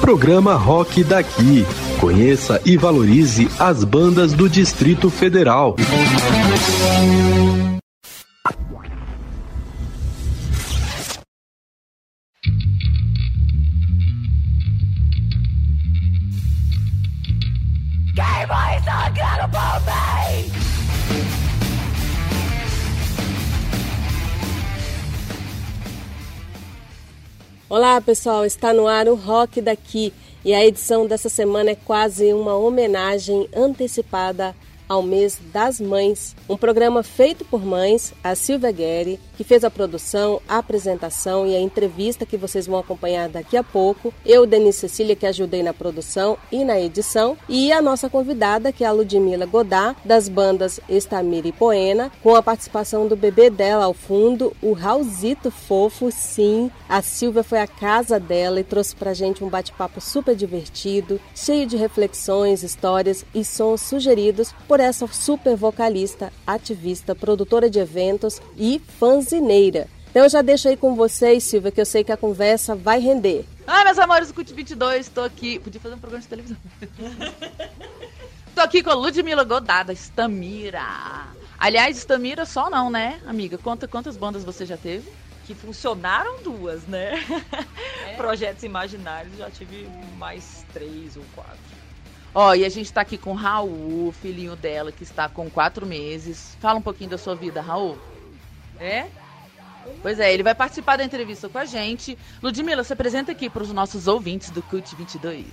Programa Rock Daqui. Conheça e valorize as bandas do Distrito Federal. Olá pessoal, está no ar o Rock daqui. E a edição dessa semana é quase uma homenagem antecipada ao mês das mães, um programa feito por mães, a Silvia Guerri, que fez a produção, a apresentação e a entrevista que vocês vão acompanhar daqui a pouco. Eu, Denise Cecília, que ajudei na produção e na edição. E a nossa convidada, que é a Ludmila Godá, das bandas Estamira e Poena, com a participação do bebê dela ao fundo, o Raulzito Fofo. Sim, a Silvia foi à casa dela e trouxe pra gente um bate-papo super divertido, cheio de reflexões, histórias e sons sugeridos por essa super vocalista, ativista, produtora de eventos e fanzineira. Então eu já deixo aí com vocês, Silvia, que eu sei que a conversa vai render. Ai, meus amores do CUT 22, estou aqui. Podia fazer um programa de televisão. Estou aqui com a Ludmila Godada, Stamira. Aliás, Stamira só não, né, amiga? Conta quantas bandas você já teve? Que funcionaram duas, né? É. Projetos imaginários, já tive mais três ou quatro. Ó, e a gente está aqui com o Raul, filhinho dela, que está com quatro meses. Fala um pouquinho da sua vida, Raul. É? Pois é, ele vai participar da entrevista com a gente. Ludmila, se apresenta aqui para os nossos ouvintes do CUT 22.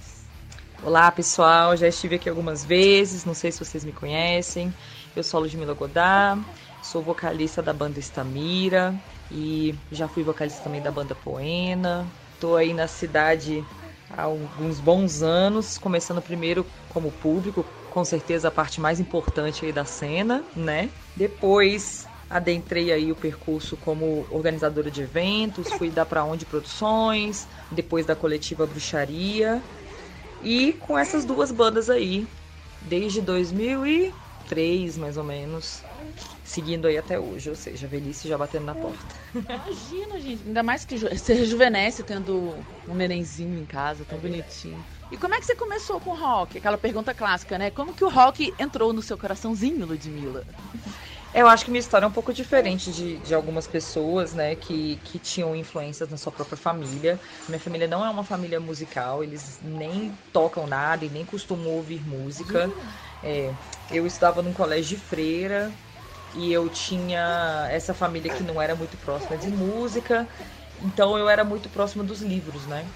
Olá, pessoal. Já estive aqui algumas vezes, não sei se vocês me conhecem. Eu sou a Ludmila Godá, sou vocalista da banda Estamira e já fui vocalista também da banda Poena. Estou aí na cidade há alguns bons anos, começando primeiro como público, com certeza a parte mais importante aí da cena, né? Depois adentrei aí o percurso como organizadora de eventos, fui da Pra Onde Produções, depois da coletiva Bruxaria. E com essas duas bandas aí, desde 2003 mais ou menos, seguindo aí até hoje, ou seja, a velhice já batendo na porta. Imagina, gente, ainda mais que você rejuvenesce tendo um nenenzinho em casa, tão bonitinho. E como é que você começou com o rock? Aquela pergunta clássica, né? Como que o rock entrou no seu coraçãozinho, Ludmilla? Eu acho que minha história é um pouco diferente de, de algumas pessoas, né, que, que tinham influências na sua própria família. Minha família não é uma família musical, eles nem tocam nada e nem costumam ouvir música. É, eu estava num colégio de freira e eu tinha essa família que não era muito próxima de música, então eu era muito próxima dos livros, né?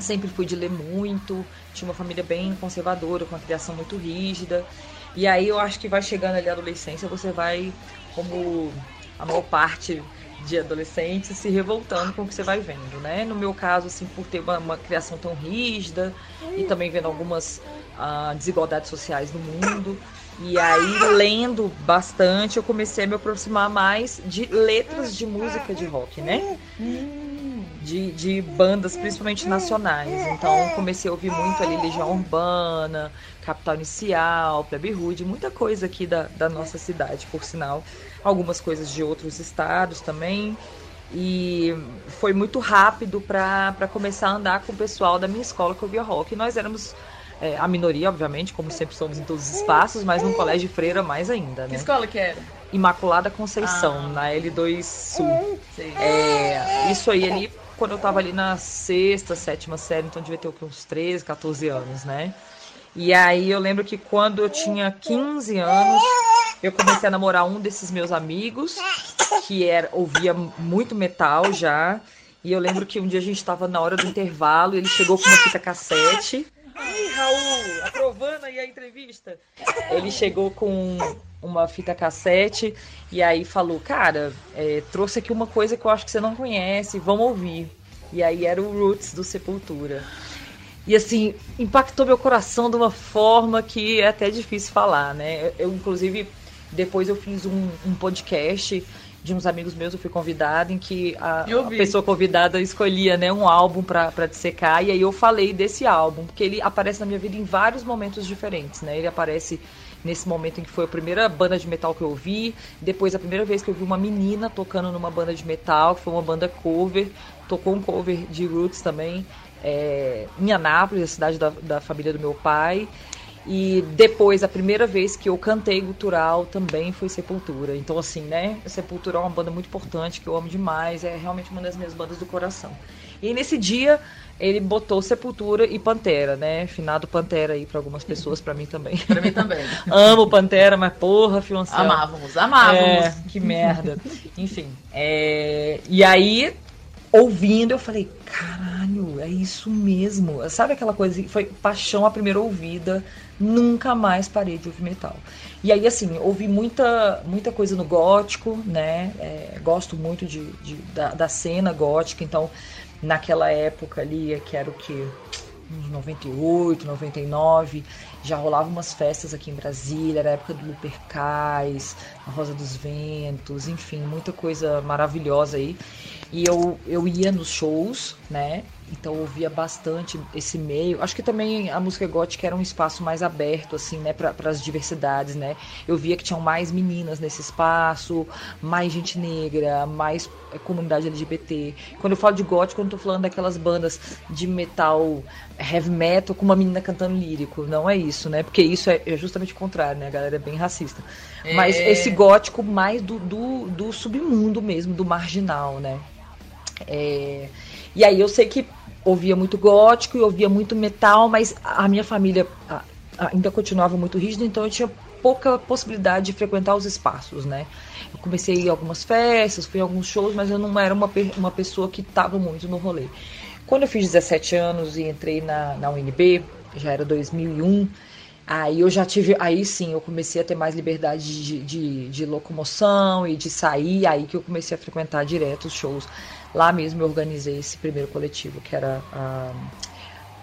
Sempre fui de ler muito, tinha uma família bem conservadora, com uma criação muito rígida. E aí eu acho que vai chegando ali a adolescência, você vai, como a maior parte de adolescentes, se revoltando com o que você vai vendo, né? No meu caso, assim, por ter uma, uma criação tão rígida e também vendo algumas uh, desigualdades sociais no mundo. E aí, lendo bastante, eu comecei a me aproximar mais de letras de música de rock, né? De, de bandas, principalmente nacionais. Então, comecei a ouvir muito ali Legião Urbana, Capital Inicial, Plebe Rude, muita coisa aqui da, da nossa cidade, por sinal. Algumas coisas de outros estados também. E foi muito rápido para começar a andar com o pessoal da minha escola que eu via rock. Nós éramos é, a minoria, obviamente, como sempre somos em todos os espaços, mas num colégio de freira mais ainda, né? Que escola que era? Imaculada Conceição, ah. na L2 Sul. É, isso aí ali, quando eu tava ali na sexta, sétima série, então devia ter uns 13, 14 anos, né? E aí eu lembro que quando eu tinha 15 anos, eu comecei a namorar um desses meus amigos, que era, ouvia muito metal já. E eu lembro que um dia a gente estava na hora do intervalo, ele chegou com uma fita cassete. Ih, Raul, aprovando aí a entrevista. Ele chegou com uma fita cassete e aí falou, cara, é, trouxe aqui uma coisa que eu acho que você não conhece, vamos ouvir. E aí era o Roots do Sepultura. E assim, impactou meu coração de uma forma que é até difícil falar, né? Eu, inclusive, depois eu fiz um, um podcast de uns amigos meus, eu fui convidada, em que a, a pessoa convidada escolhia né, um álbum para dissecar, e aí eu falei desse álbum, porque ele aparece na minha vida em vários momentos diferentes, né? Ele aparece nesse momento em que foi a primeira banda de metal que eu ouvi, depois a primeira vez que eu vi uma menina tocando numa banda de metal, que foi uma banda cover, tocou um cover de Roots também, é, em Anápolis, a cidade da, da família do meu pai. E depois, a primeira vez que eu cantei gutural também foi Sepultura. Então, assim, né? Sepultura é uma banda muito importante, que eu amo demais. É realmente uma das minhas bandas do coração. E nesse dia, ele botou Sepultura e Pantera, né? Finado Pantera aí para algumas pessoas, para mim também. Para mim também. Amo Pantera, mas porra, Filancel. Amávamos, amávamos. É, que merda. Enfim. É... E aí, ouvindo, eu falei, caralho, é isso mesmo. Sabe aquela coisa foi paixão à primeira ouvida, nunca mais parei de ouvir metal. E aí, assim, ouvi muita, muita coisa no gótico, né? É, gosto muito de, de da, da, cena gótica, então naquela época ali, que era o que? Uns 98, 99, já rolava umas festas aqui em Brasília, era a época do Lupercais, a Rosa dos Ventos, enfim, muita coisa maravilhosa aí. E eu, eu ia nos shows, né? Então eu ouvia bastante esse meio. Acho que também a música gótica era um espaço mais aberto, assim, né, para as diversidades, né? Eu via que tinham mais meninas nesse espaço, mais gente negra, mais eh, comunidade LGBT. Quando eu falo de gótico, eu não tô falando daquelas bandas de metal, heavy metal, com uma menina cantando lírico. Não é isso, né? Porque isso é, é justamente o contrário, né? A galera é bem racista. É... Mas esse gótico mais do, do, do submundo mesmo, do marginal, né? É... E aí eu sei que ouvia muito gótico e ouvia muito metal, mas a minha família ainda continuava muito rígida, então eu tinha pouca possibilidade de frequentar os espaços, né? Eu comecei a ir a algumas festas, fui a alguns shows, mas eu não era uma, uma pessoa que estava muito no rolê. Quando eu fiz 17 anos e entrei na, na UNB, já era 2001, aí eu já tive, aí sim eu comecei a ter mais liberdade de, de, de locomoção e de sair, aí que eu comecei a frequentar direto os shows Lá mesmo eu organizei esse primeiro coletivo, que era a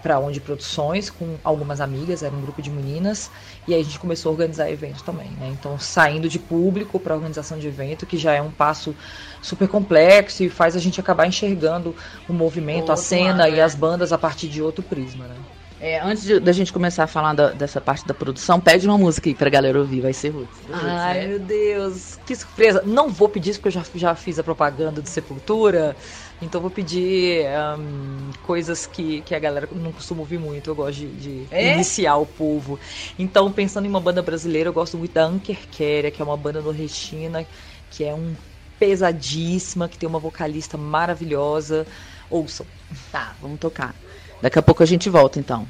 para onde produções com algumas amigas, era um grupo de meninas, e aí a gente começou a organizar eventos também, né? Então, saindo de público para organização de evento, que já é um passo super complexo e faz a gente acabar enxergando o movimento, Outro a cena lado, e é. as bandas a partir de outro prisma, né? É, antes da gente começar a falar da, dessa parte da produção, pede uma música aí pra galera ouvir, vai ser Roots. Ai, né? meu Deus, que surpresa. Não vou pedir isso porque eu já, já fiz a propaganda do Sepultura, então vou pedir um, coisas que, que a galera não costuma ouvir muito, eu gosto de, de é? iniciar o povo. Então, pensando em uma banda brasileira, eu gosto muito da Anker Keria, que é uma banda nordestina, que é um pesadíssima, que tem uma vocalista maravilhosa. Ouçam. Tá, vamos tocar. Daqui a pouco a gente volta então.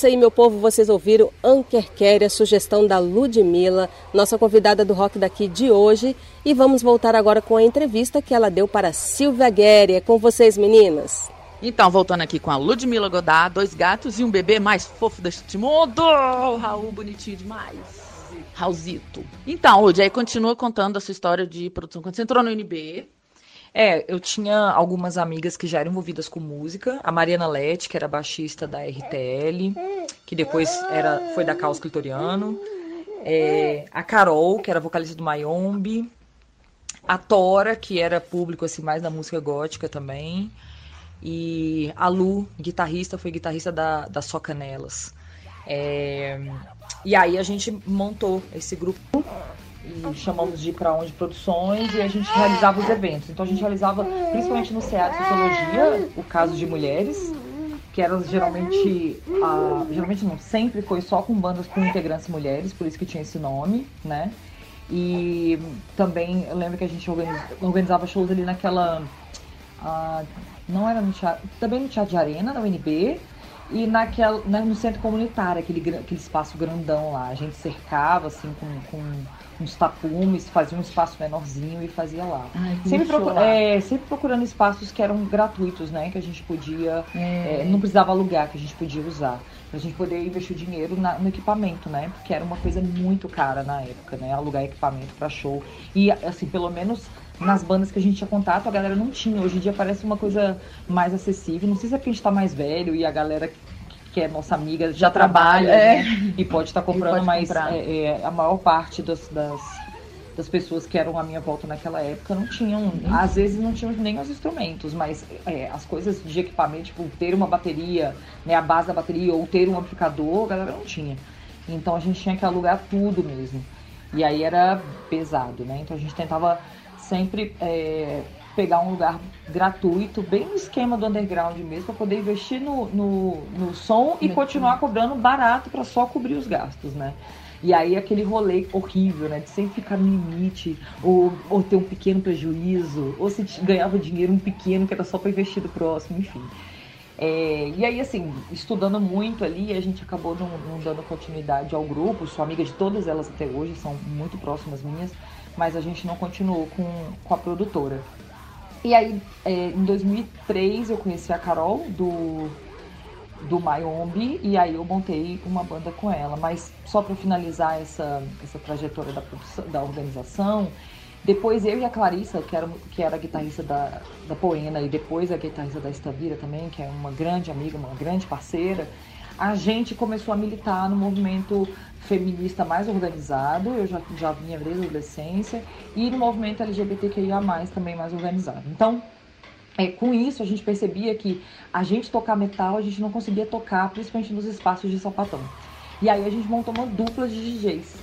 Isso aí, meu povo. Vocês ouviram Anker Kerry, a sugestão da Ludmilla, nossa convidada do rock daqui de hoje. E vamos voltar agora com a entrevista que ela deu para Silvia Guerri. É com vocês, meninas. Então, voltando aqui com a Ludmilla Godard, dois gatos e um bebê mais fofo deste mundo. Raul, bonitinho demais. Raulzito. Então, Lud, aí continua contando a sua história de produção. Quando você entrou no UNB, é, eu tinha algumas amigas que já eram envolvidas com música. A Mariana Lete, que era baixista da RTL, que depois era, foi da Caos Clitoriano. É, a Carol, que era vocalista do Mayombe. A Tora, que era público assim mais da música gótica também. E a Lu, guitarrista, foi guitarrista da, da Socanelas. É, e aí a gente montou esse grupo chamamos de para onde produções e a gente realizava os eventos. Então a gente realizava principalmente no de Sociologia, o caso de mulheres, que eram geralmente, geralmente não, sempre foi só com bandas com integrantes mulheres, por isso que tinha esse nome, né? E também eu lembro que a gente organizava shows ali naquela. não era no teatro, também no Teatro de Arena, na UNB, e naquela, no centro comunitário, aquele, aquele espaço grandão lá. A gente cercava assim com, com uns tapumes, fazia um espaço menorzinho e fazia lá. Ai, sempre, procur, é, sempre procurando espaços que eram gratuitos, né? Que a gente podia. É. É, não precisava alugar, que a gente podia usar. Pra gente poder investir dinheiro na, no equipamento, né? Porque era uma coisa muito cara na época, né? Alugar equipamento para show. E assim, pelo menos nas bandas que a gente tinha contato, a galera não tinha. Hoje em dia parece uma coisa mais acessível. Não sei se é porque a gente tá mais velho e a galera que é nossa amiga, já trabalha, é. né? e pode estar tá comprando, mas é, é, a maior parte das, das, das, pessoas que eram à minha volta naquela época não tinham, uhum. às vezes não tinham nem os instrumentos, mas é, as coisas de equipamento, tipo ter uma bateria, né, a base da bateria, ou ter um amplificador, a galera não tinha. Então a gente tinha que alugar tudo mesmo. E aí era pesado, né? Então a gente tentava sempre é, pegar um lugar gratuito, bem no esquema do underground mesmo, para poder investir no, no, no som e continuar cobrando barato para só cobrir os gastos, né? E aí aquele rolê horrível, né? De sempre ficar no limite, ou, ou ter um pequeno prejuízo, ou se ganhava dinheiro um pequeno que era só para investir do próximo, enfim. É, e aí, assim, estudando muito ali, a gente acabou não, não, dando continuidade ao grupo. Sou amiga de todas elas até hoje, são muito próximas minhas, mas a gente não continuou com, com a produtora. E aí, é, em 2003, eu conheci a Carol do, do Mayombe e aí eu montei uma banda com ela. Mas só para finalizar essa, essa trajetória da, da organização, depois eu e a Clarissa, que era, que era a guitarrista da, da Poena, e depois a guitarrista da Estavira também, que é uma grande amiga, uma grande parceira, a gente começou a militar no movimento feminista mais organizado, eu já, já vinha desde a adolescência, e no movimento LGBTQIA+, também mais organizado. Então, é, com isso, a gente percebia que a gente tocar metal, a gente não conseguia tocar, principalmente nos espaços de sapatão. E aí a gente montou uma dupla de DJs,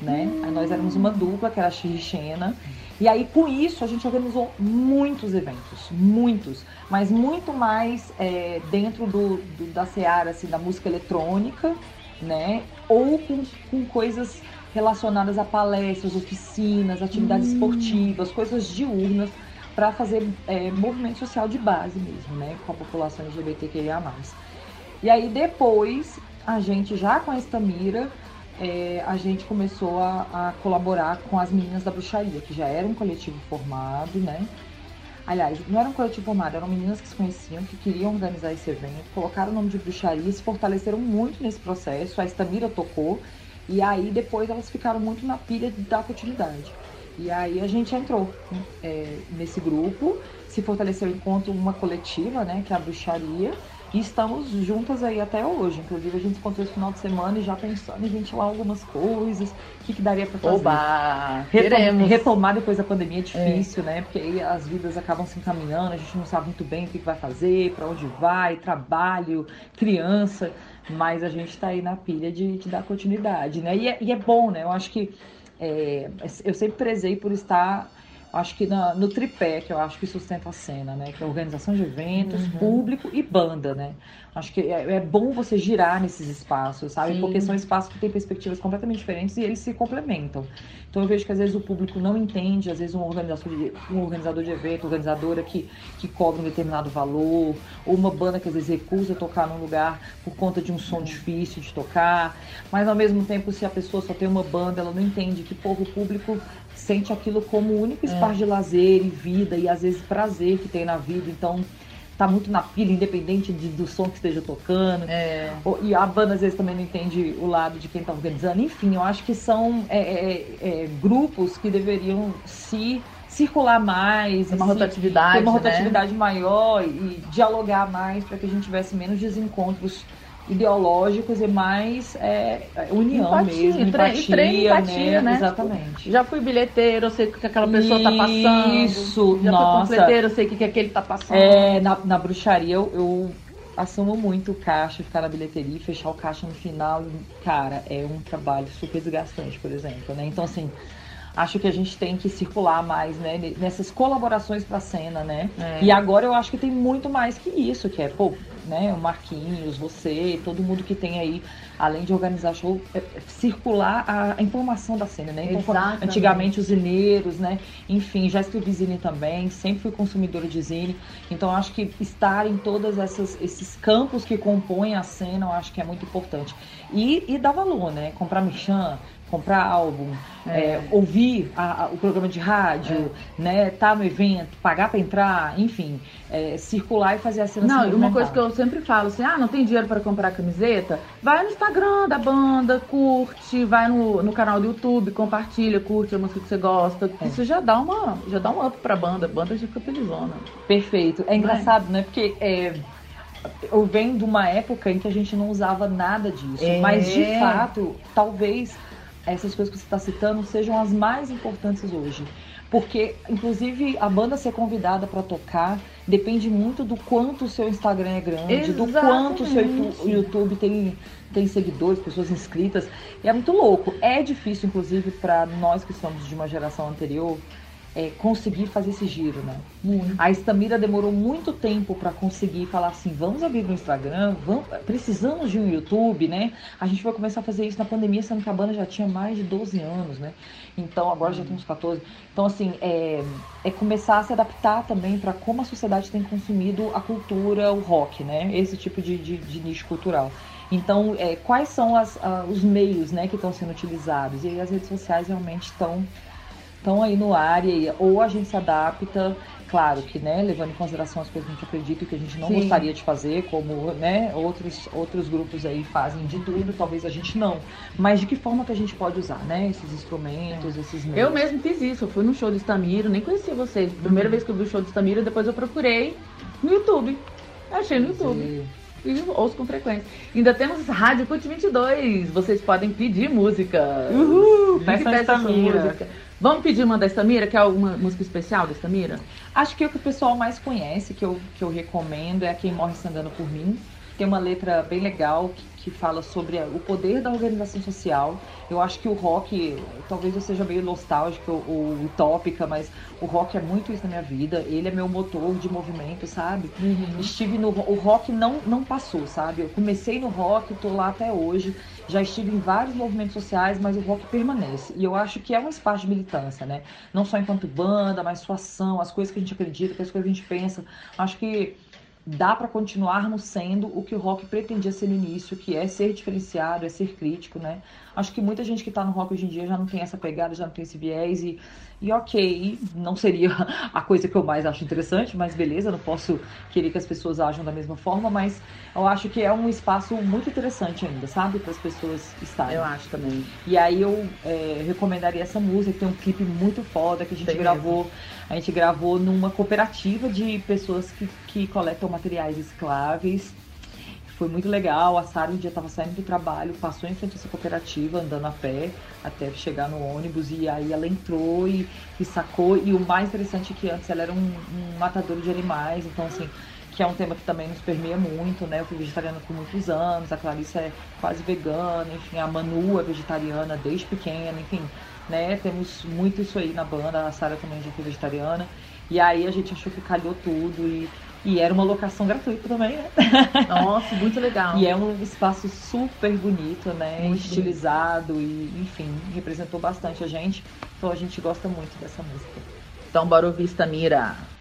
né? Nós éramos uma dupla, que era a Xixena, e aí, com isso, a gente organizou muitos eventos, muitos, mas muito mais é, dentro do, do, da seara assim, da música eletrônica, né? Ou com, com coisas relacionadas a palestras, oficinas, atividades hum. esportivas, coisas diurnas, para fazer é, movimento social de base mesmo, né? Com a população LGBTQIA. E aí, depois, a gente já com a Estamira é, a gente começou a, a, colaborar com as meninas da bruxaria, que já era um coletivo formado, né? Aliás, não era um coletivo formado, eram meninas que se conheciam, que queriam organizar esse evento, colocaram o nome de bruxaria, se fortaleceram muito nesse processo. A Estamira tocou, e aí depois elas ficaram muito na pilha de dar continuidade. E aí a gente entrou é, nesse grupo, se fortaleceu enquanto uma coletiva, né, que é a bruxaria, e estamos juntas aí até hoje. Inclusive, a gente se encontrou esse final de semana e já pensando em ventilar algumas coisas, o que, que daria para fazer. Oba! Retom retomar depois da pandemia é difícil, é. né? Porque aí as vidas acabam se encaminhando, a gente não sabe muito bem o que, que vai fazer, para onde vai, trabalho, criança. Mas a gente está aí na pilha de, de, dar continuidade, né? E é, e é bom, né? Eu acho que é, eu sempre prezei por estar acho que na, no tripé, que eu acho que sustenta a cena, né? Que é organização de eventos, uhum. público e banda, né? Acho que é, é, bom você girar nesses espaços, sabe? Sim. Porque são espaços que têm perspectivas completamente diferentes e eles se complementam. Então eu vejo que às vezes o público não entende, às vezes um organizador de, um organizador de evento, organizadora que, que cobra um determinado valor, ou uma banda que às vezes recusa tocar num lugar por conta de um som difícil de tocar. Mas ao mesmo tempo, se a pessoa só tem uma banda, ela não entende que porra, o público sente aquilo como o único é. espaço é. de lazer e vida e às vezes prazer que tem na vida. Então tá muito na pilha, independente de, do som que esteja tocando. É. E a banda às vezes também não entende o lado de quem está organizando. Enfim, eu acho que são é, é, é grupos que deveriam se circular mais, uma rotatividade, ter uma né? rotatividade né? maior e dialogar mais para que a gente tivesse menos desencontros ideológicos e mais é, união empatia, mesmo, empatia, e treino empatia, né? né? Exatamente. Já fui bilheteiro, eu sei o que aquela pessoa está passando. Isso, Já nossa. fui completeiro, eu sei o que aquele está passando. É, na, na bruxaria eu, eu assumo muito o caixa, ficar na bilheteria, fechar o caixa no final. Cara, é um trabalho super desgastante, por exemplo, né? Então, assim, acho que a gente tem que circular mais, né? Nessas colaborações para a cena, né? É. E agora eu acho que tem muito mais que isso, que é, pô, né? O Marquinhos, você, todo mundo que tem aí, além de organizar show, é, é circular a, a, informação da cena, né? Então, antigamente os zineiros, né? Enfim, já escrevi zine também, sempre fui consumidora de zine. Então acho que estar em todos esses campos que compõem a cena, eu acho que é muito importante. E, e dar valor, né? Comprar michan, comprar álbum, é. É, ouvir a, a, o programa de rádio, é. né, tá no evento, pagar para entrar, enfim, é, circular e fazer a cena Não, uma coisa que eu sempre falo assim, ah, não tem dinheiro para comprar camiseta? Vai no Instagram da banda, curte, vai no, no canal do YouTube, compartilha, curte a música que você gosta. É. Isso já dá uma, já dá um up pra banda, a banda já fica felizona. Perfeito. É engraçado, né? Porque é, eu venho de uma época em que a gente não usava nada disso. É. Mas de fato, talvez essas coisas que você está citando sejam as mais importantes hoje. Porque, inclusive, a banda ser convidada para tocar depende muito do quanto o seu Instagram é grande, Exatamente. do quanto o seu YouTube tem, tem seguidores, pessoas inscritas. E é muito louco. É difícil, inclusive, para nós que somos de uma geração anterior, é, conseguir fazer esse giro, né? Muito. A Estamira demorou muito tempo para conseguir falar assim, vamos abrir no Instagram, vamos, precisamos de um YouTube, né? A gente vai começar a fazer isso na pandemia, sendo que a banda já tinha mais de 12 anos, né? Então agora já tem uns 14. Então assim, é, é começar a se adaptar também para como a sociedade tem consumido a cultura, o rock, né? Esse tipo de, de, de nicho cultural. Então, é, quais são as, os meios né, que estão sendo utilizados? E aí as redes sociais realmente estão estão aí no ar e ou a gente se adapta, claro que, né, levando em consideração as coisas que a gente acredita e que a gente não Sim. gostaria de fazer, como, né, outros, outros grupos aí fazem de tudo, talvez a gente não. Mas de que forma que a gente pode usar, né, esses instrumentos, esses meios? Eu mesmo fiz isso, eu fui no show do Stamiro, nem conhecia vocês. Primeira uhum. vez que eu vi o show do Stamiro, depois eu procurei no YouTube. Achei no YouTube. E ouço com frequência. Ainda temos Rádio Cut 22. Vocês podem pedir música. Uhul! Peça, peça música. Vamos pedir uma da Estamira, que é alguma música especial da Estamira? Acho que o que o pessoal mais conhece, que eu, que eu recomendo, é Quem Morre Se Andando Por Mim. Tem uma letra bem legal que, que fala sobre o poder da organização social. Eu acho que o rock, talvez eu seja meio nostálgico ou utópica, mas o rock é muito isso na minha vida. Ele é meu motor de movimento, sabe? Uhum. Estive no o rock não não passou, sabe? Eu comecei no rock, tô lá até hoje. Já estive em vários movimentos sociais, mas o rock permanece. E eu acho que é um espaço de militância, né? Não só enquanto banda, mas sua ação, as coisas que a gente acredita, as coisas que a gente pensa. Acho que dá para continuarmos sendo o que o rock pretendia ser no início, que é ser diferenciado, é ser crítico, né? Acho que muita gente que está no rock hoje em dia já não tem essa pegada, já não tem esse viés e, e ok, não seria a coisa que eu mais acho interessante, mas beleza, não posso querer que as pessoas ajam da mesma forma, mas eu acho que é um espaço muito interessante ainda, sabe? Para as pessoas estarem. Eu acho também. E aí eu é, recomendaria essa música, que tem um clipe muito foda que a gente tem gravou. Mesmo. A gente gravou numa cooperativa de pessoas que, que coletam materiais escláveis. Foi muito legal. A Sara um dia estava saindo do trabalho, passou em frente a essa cooperativa, andando a pé, até chegar no ônibus. E aí ela entrou e, e sacou. E o mais interessante é que antes ela era um, um matador de animais. Então, assim, que é um tema que também nos permeia muito, né? Eu fui vegetariana por muitos anos, a Clarissa é quase vegana, enfim, a Manu é vegetariana desde pequena, enfim, né? Temos muito isso aí na banda, a Sara também já foi vegetariana. E aí a gente achou que calhou tudo e, e era uma locação gratuita também, né? Nossa, muito legal. e é um espaço super bonito, né? Muito Estilizado bonito. e, enfim, representou bastante a gente. Então a gente gosta muito dessa música. Então bora ouvir Mira.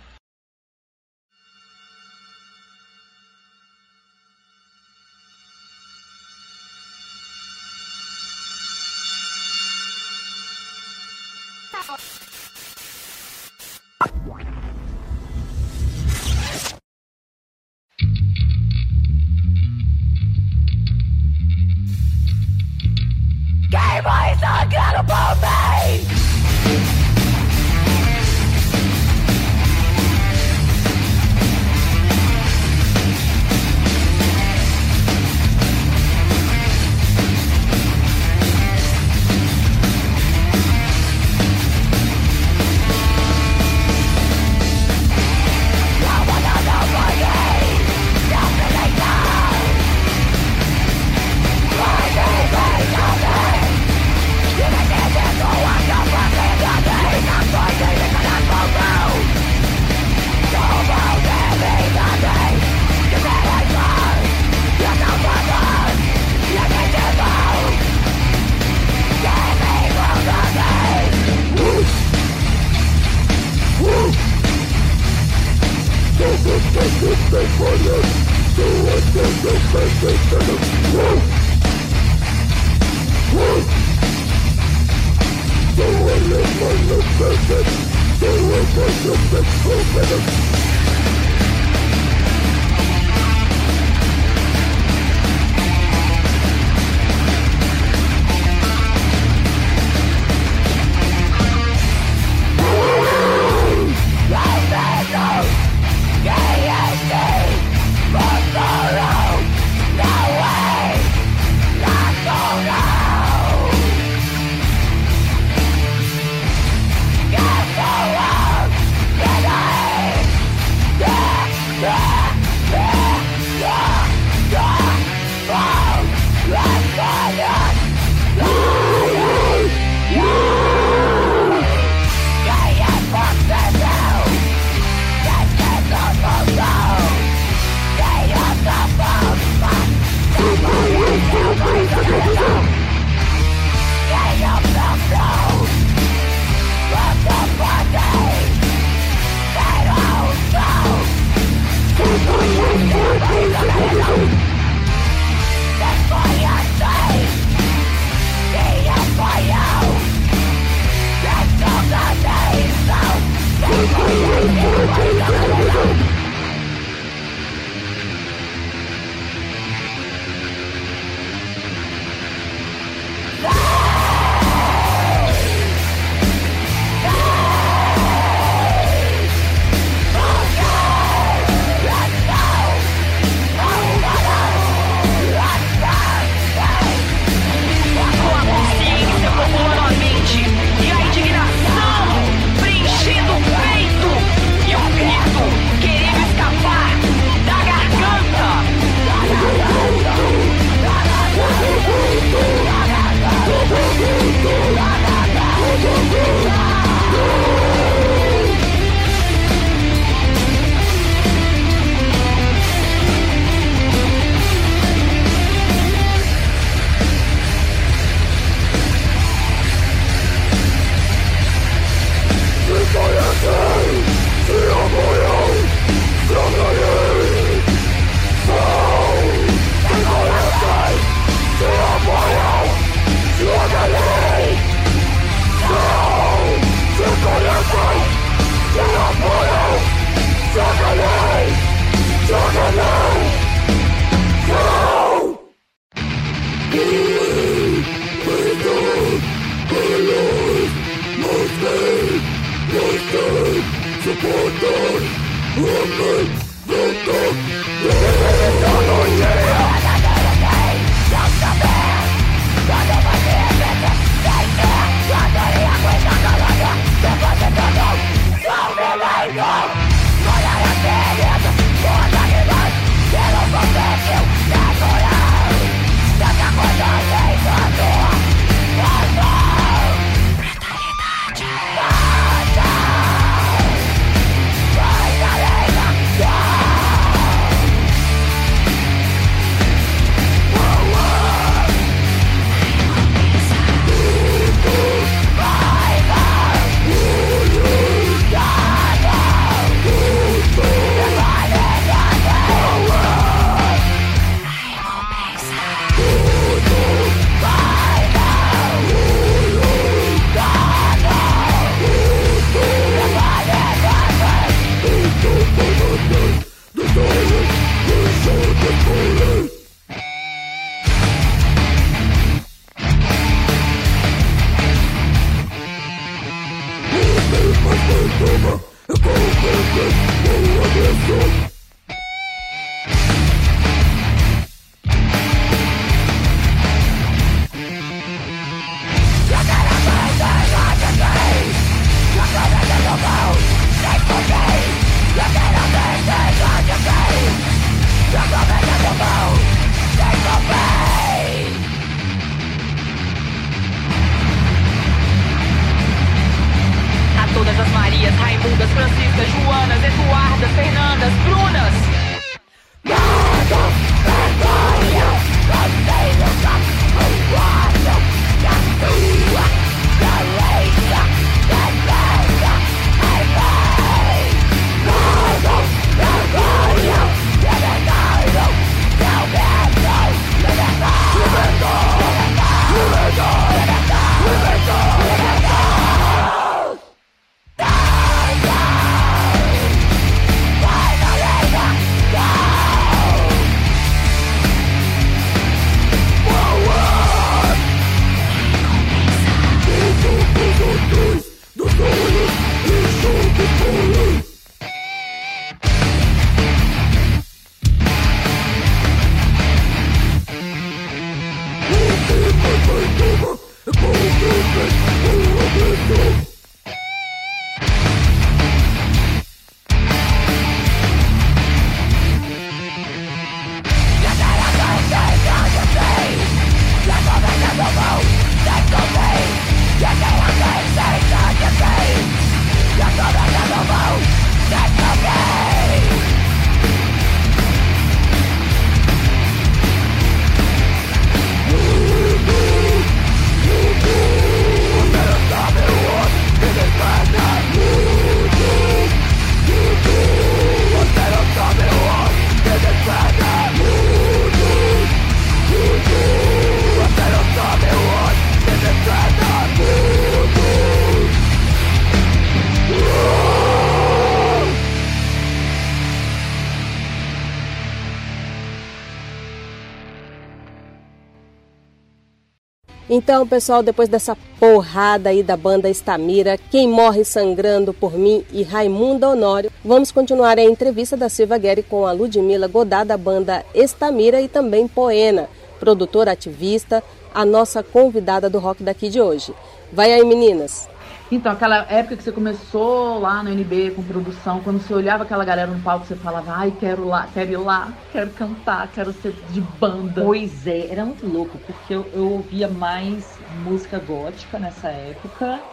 Então, pessoal, depois dessa porrada aí da banda Estamira, Quem Morre Sangrando por Mim e Raimundo Honório, vamos continuar a entrevista da Silva Guerri com a Ludmila Godá da banda Estamira e também Poena, produtora ativista, a nossa convidada do rock daqui de hoje. Vai aí, meninas! Então, aquela época que você começou lá no NB com produção, quando você olhava aquela galera no palco, você falava, ai, quero lá, quero ir lá, quero cantar, quero ser de banda. Pois é, era muito louco, porque eu, eu ouvia mais música gótica nessa época.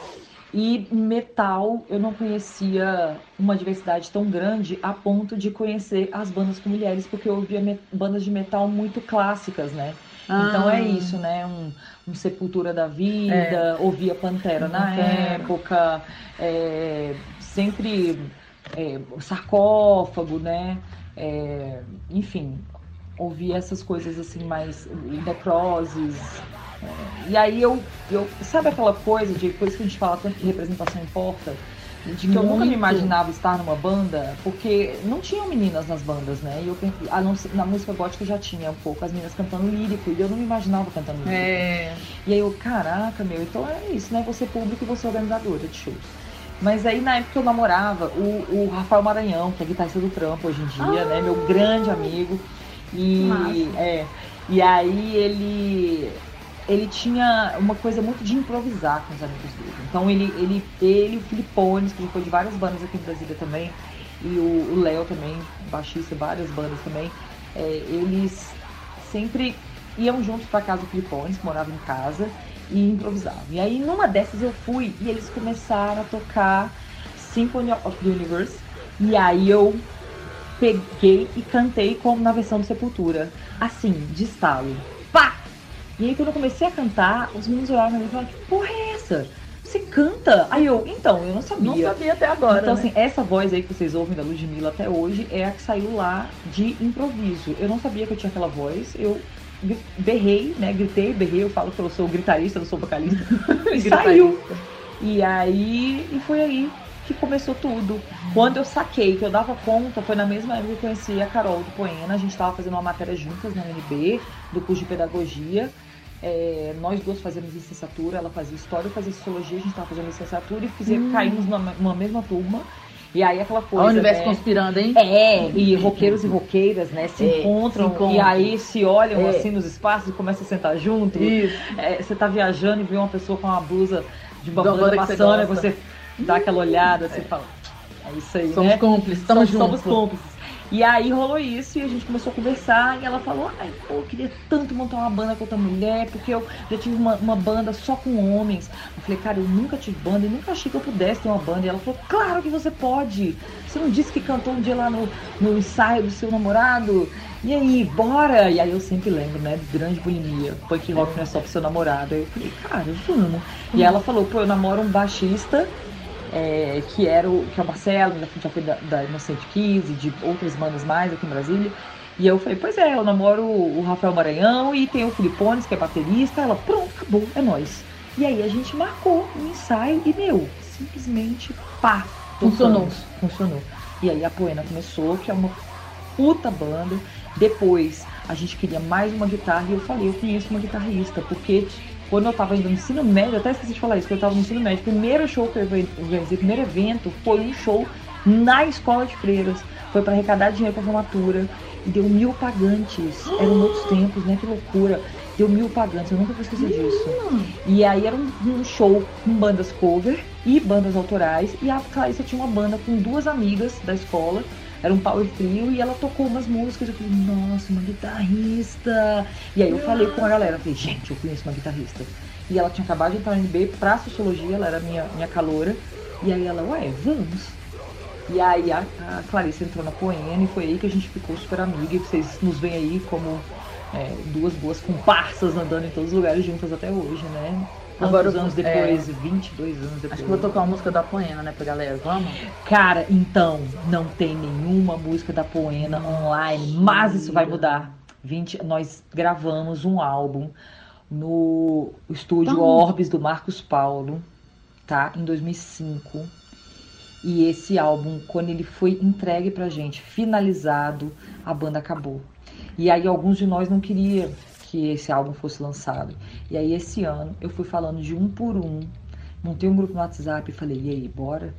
E metal, eu não conhecia uma diversidade tão grande a ponto de conhecer as bandas com mulheres, porque eu ouvia bandas de metal muito clássicas, né? Ah. Então é isso, né? Um, um Sepultura da Vida, é. ouvia Pantera na Pantera. época, é, sempre é, sarcófago, né? É, enfim, ouvia essas coisas assim mais necroses. É, e aí eu, eu. Sabe aquela coisa de coisa que a gente fala tanto que representação importa? de que eu nunca me imaginava estar numa banda, porque não tinham meninas nas bandas, né? E eu a, na música gótica já tinha um pouco as meninas cantando lírico, e eu não me imaginava cantando lírico. É. E aí eu, caraca, meu, então é isso, né? Você público e você organizadora de shows. Mas aí na época eu namorava o, o Rafael Maranhão, que é guitarrista do trampo hoje em dia, ah. né? Meu grande amigo. E, é, e aí ele ele tinha uma coisa muito de improvisar com os amigos dele. Então ele, ele, ele, o Filipones, que foi de várias bandas aqui em Brasília também, e o Léo também, baixista, várias bandas também, é, eles sempre iam juntos para casa do Filipones, que morava em casa, e improvisavam. E aí numa dessas eu fui e eles começaram a tocar Symphony of the Universe, e aí eu peguei e cantei como na versão do Sepultura, assim, de estalo. Pá! E aí quando eu comecei a cantar, os meninos olharam pra mim e falaram, que porra é essa? Você canta? Aí eu, então, eu não sabia. Não sabia até agora. Então, né? assim, essa voz aí que vocês ouvem da Ludmilla até hoje é a que saiu lá de improviso. Eu não sabia que eu tinha aquela voz. Eu berrei, né? Gritei, berrei. Eu falo que eu sou gritarista, não sou vocalista. e saiu. E aí, e foi aí que começou tudo. Quando eu saquei que eu dava conta, foi na mesma época que eu conheci a Carol do Poena. A gente estava fazendo uma matéria juntas na UNB, do curso de pedagogia. É, nós duas fazíamos licenciatura, ela fazia história, eu fazia sociologia, a gente estava fazendo licenciatura e fizemos, hum. caímos numa, numa, mesma turma. E aí aquela coisa. O universo né? conspirando, hein? É, e roqueiros e roqueiras, né, se, é, encontram, se encontram, e aí se olham é. assim nos espaços e começam a sentar junto. É, você tá viajando e vê uma pessoa com uma blusa de banda maçã, você, você dá aquela olhada, você fala. É isso aí. Somos né? cúmplices, estamos somos, juntos. Somos cúmplices. E aí rolou isso e a gente começou a conversar e ela falou, ai, pô, eu queria tanto montar uma banda com outra mulher, porque eu já tive uma, uma banda só com homens. Eu falei, cara, eu nunca tive banda e nunca achei que eu pudesse ter uma banda. E ela falou, claro que você pode. Você não disse que cantou um dia lá no, no ensaio do seu namorado? E aí, bora! E aí eu sempre lembro, né, de grande bulimia. Punk rock não é só pro seu namorado. Aí eu falei, cara, vamos. E ela falou, pô, eu namoro um baixista é, que era o, que é o Marcelo, já foi da, da Inocente Kiss e de outras bandas mais aqui em Brasília. E eu falei, pois é, eu namoro o Rafael Maranhão e tem o Filipones, que é baterista. Ela, pronto, acabou, é nós. E aí a gente marcou um ensaio e, meu, simplesmente pá, funcionou. Funcionou. E aí a Poena começou, que é uma puta banda. Depois a gente queria mais uma guitarra e eu falei, eu conheço uma guitarrista, porque quando eu tava indo no ensino médio, até esqueci de falar isso, quando eu tava no ensino médio, o primeiro show que eu organizei, o primeiro evento foi um show na escola de freiras. Foi para arrecadar dinheiro para formatura. E deu mil pagantes. Eram outros tempos, né? Que loucura. Deu mil pagantes, eu nunca vou esquecer disso. E aí era um, um show com bandas cover e bandas autorais. E a Clarissa tinha uma banda com duas amigas da escola. Era um power trio e ela tocou umas músicas. Eu falei, nossa, uma guitarrista. E aí eu falei com a galera, falei, gente, eu conheço uma guitarrista. E ela tinha acabado de entrar no NB pra sociologia, ela era minha, minha caloura. E aí ela, ué, vamos. E aí a, a Clarissa entrou na Poena e foi aí que a gente ficou super amiga. E vocês nos veem aí como é, duas boas comparsas andando em todos os lugares juntas até hoje, né? Agora, anos é, depois? 22 anos depois. Acho que vou tocar uma música da Poena, né, pra galera. Vamos? Cara, então, não tem nenhuma música da Poena online, mas isso vai mudar. 20, nós gravamos um álbum no estúdio Então. Orbis do Marcos Paulo, tá? Em 2005. E esse álbum, quando ele foi entregue pra gente, finalizado, a banda acabou. E aí alguns de nós não queriam que esse álbum fosse lançado. E aí esse ano eu fui falando de um por um, montei um grupo no WhatsApp e falei, e aí, bora?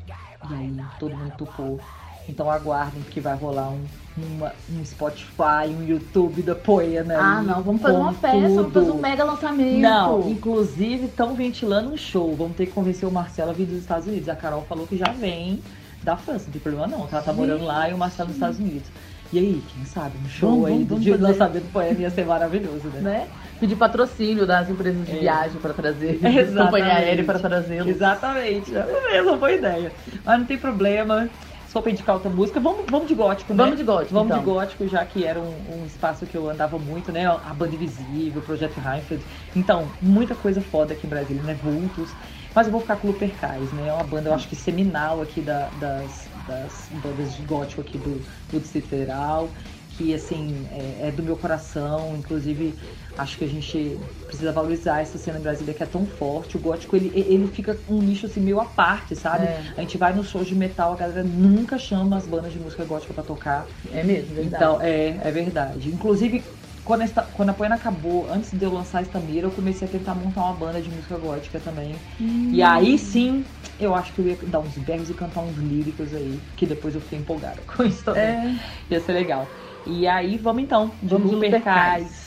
E aí todo mundo topou. Então aguardem que vai rolar um, uma- um Spotify, um YouTube da Poena. Ah, aí, não, vamos fazer uma festa, vamos tudo. fazer um mega lançamento. Não, inclusive estão ventilando um show. Vamos ter que convencer o Marcelo a vir dos Estados Unidos. A Carol falou que já vem da França, não tem problema não. Ela tá morando lá e o Marcelo nos Estados Unidos. E aí, quem sabe, um show Vamos, aí vamos, vamos dia do fazer. lançamento do Poema ia ser maravilhoso, né? né? Pedir patrocínio das empresas de É. viagem pra trazer, Exatamente. companhia aérea pra trazê-los. Exatamente, é mesmo, boa ideia. Mas não tem problema. Se for pra indicar outra música, vamos, vamos de gótico, né? Vamos de gótico, Vamos então. de gótico, já que era um, um espaço que eu andava muito, né? A Banda Invisível, o Projeto Reinfeldt. Então, muita coisa foda aqui em Brasília, né? Vultos. Mas eu vou ficar com o Lupercais, né? É uma banda, eu acho que seminal aqui da- das, das bandas de gótico aqui do, do Distrito Federal. Que, assim, é, é do meu coração. Inclusive, acho que a gente precisa valorizar essa cena em Brasília que é tão forte. O gótico, ele, ele fica um nicho, assim, meio à parte, sabe? É. A gente vai nos shows de metal, a galera nunca chama as bandas de música gótica pra tocar. É mesmo, verdade. Então, é, é verdade. Inclusive, quando, esta, quando a Poena acabou, antes de eu lançar esta mira, eu comecei a tentar montar uma banda de música gótica também. E aí sim, eu acho que eu ia dar uns berros e cantar uns líricos aí, que depois eu fiquei empolgada com isso também. É. Ia ser legal. E aí, vamos então, de Vamos Lupercais.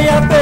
Mais rugem,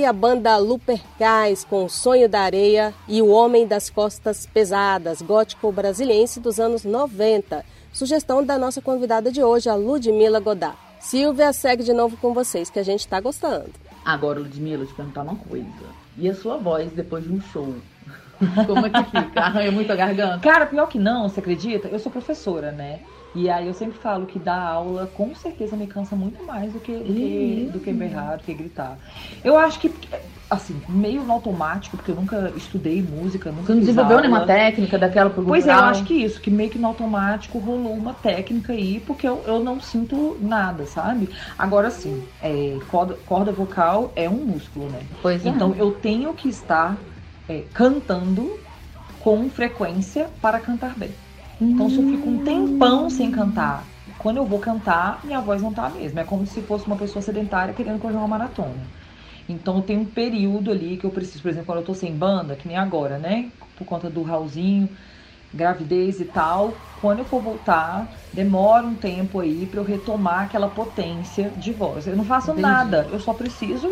aí a banda Lupercais com O Sonho da Areia e O Homem das Costas Pesadas, gótico brasiliense dos anos 90. Sugestão da nossa convidada de hoje, a Ludmila Godá. Silvia, segue de novo com vocês, que a gente está gostando. Agora, Ludmila, te perguntar uma coisa. E a sua voz depois de um show? Como é que fica? Arranha muito a garganta? Cara, pior que não, você acredita? Eu sou professora, né? E aí eu sempre falo que dar aula com certeza me cansa muito mais do que, do que, do que berrar, do que gritar. Eu acho que, assim, meio no automático, porque eu nunca estudei música, nunca Você não desenvolveu aula. nenhuma técnica daquela pro Pois é, eu acho que isso, que meio que no automático rolou uma técnica aí, porque eu, eu não sinto nada, sabe? Agora sim, é, corda, corda vocal é um músculo, né? Pois é. Então eu tenho que estar é, cantando com frequência para cantar bem. Então, se eu fico um tempão sem cantar, quando eu vou cantar, minha voz não tá a mesma. É como se fosse uma pessoa sedentária querendo correr uma maratona. Então, tem um período ali que eu preciso, por exemplo, quando eu tô sem banda, que nem agora, né? Por conta do Raulzinho, gravidez e tal. Quando eu for voltar, demora um tempo aí para eu retomar aquela potência de voz. Eu não faço Entendi. nada, eu só preciso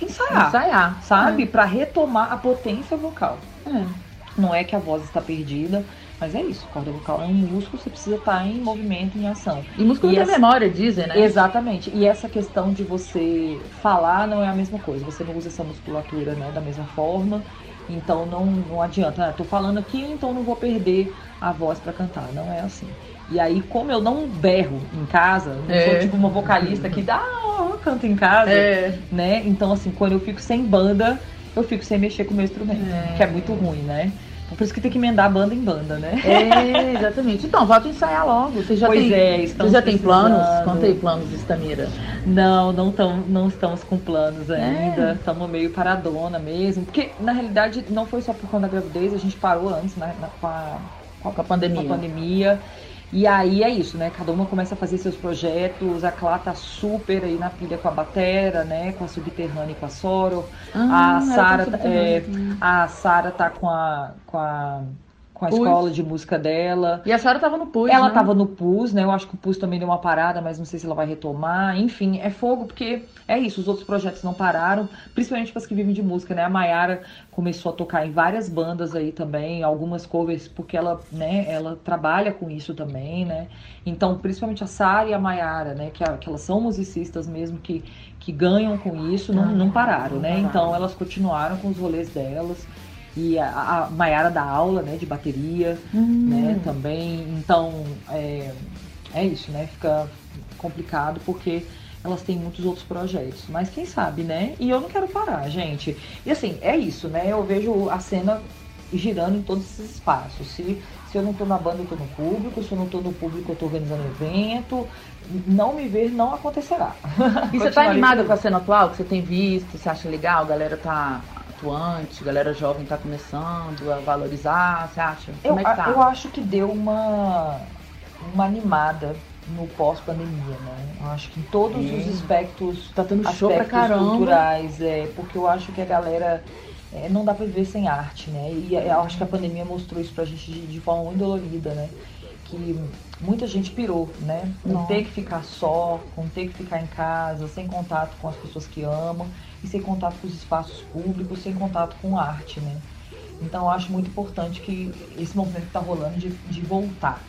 ensaiar. Ensaiar. Sabe? É. Para retomar a potência vocal. É. Não é que a voz está perdida mas é isso, corda vocal é um músculo, você precisa estar tá em movimento, em ação. E músculo e tem essa... memória, dizem, né? Exatamente. E essa questão de você falar não é a mesma coisa. Você não usa essa musculatura né, da mesma forma. Então não, não adianta. Ah, tô falando aqui, então não vou perder a voz para cantar. Não é assim. E aí, como eu não berro em casa, não é. sou tipo uma vocalista que dá, oh, canto em casa, é. né? Então, assim, quando eu fico sem banda, eu fico sem mexer com o meu instrumento, é. que é muito ruim, né? Por isso que tem que emendar banda em banda, né? É, exatamente. Então, volta a ensaiar logo. Você já pois tem, é, você já tem planos? Conta aí planos, Estamira. Não, não, tão, não estamos com planos ainda. Estamos é. meio paradona mesmo. Porque, na realidade, não foi só por conta da gravidez. A gente parou antes, né? Com a, com a pandemia. Com a pandemia. E aí é isso, né? Cada uma começa a fazer seus projetos. A Clá tá super aí na pilha com a Batera, né? Com a Subterrânea e com a Soro. Ah, a Sara tá, é, a Sara tá com a, com a com a Pus. escola de música dela. E a senhora estava no PUS, Ela estava né? no PUS, né? Eu acho que o PUS também deu uma parada, mas não sei se ela vai retomar. Enfim, é fogo porque é isso, os outros projetos não pararam, principalmente para as que vivem de música, né? A Mayara começou a tocar em várias bandas aí também, algumas covers, porque ela, né, ela trabalha com isso também, né? Então, principalmente a Sara e a Mayara, né, que, a, que elas são musicistas mesmo que que ganham com isso, não, não pararam, né? Então elas continuaram com os rolês delas e a, a Maiara dá aula, né, de bateria, hum. né, também. Então, é, é isso, né, fica complicado porque elas têm muitos outros projetos. Mas quem sabe, né? E eu não quero parar, gente. E assim, é isso, né? Eu vejo a cena girando em todos esses espaços. Se, se eu não tô na banda, eu tô no público. Se eu não tô no público, eu tô organizando evento. Não me ver não acontecerá. E você tá animada com a cena atual que você tem visto? Você acha legal? A galera tá atuante, a galera jovem está começando a valorizar, você acha? Como eu, é que tá? eu acho que deu uma, uma animada no pós-pandemia, né? Eu acho que em todos os aspectos, tá tendo show pra caramba. culturais, é, porque eu acho que a galera é, não dá para viver sem arte, né? E eu acho que a pandemia mostrou isso pra gente de, de forma muito dolorida, né? Que muita gente pirou, né? Com ter que ficar só, com ter que ficar em casa, sem contato com as pessoas que amam e sem contato com os espaços públicos, sem contato com a arte, né? Então eu acho muito importante que esse movimento está rolando de, de voltar.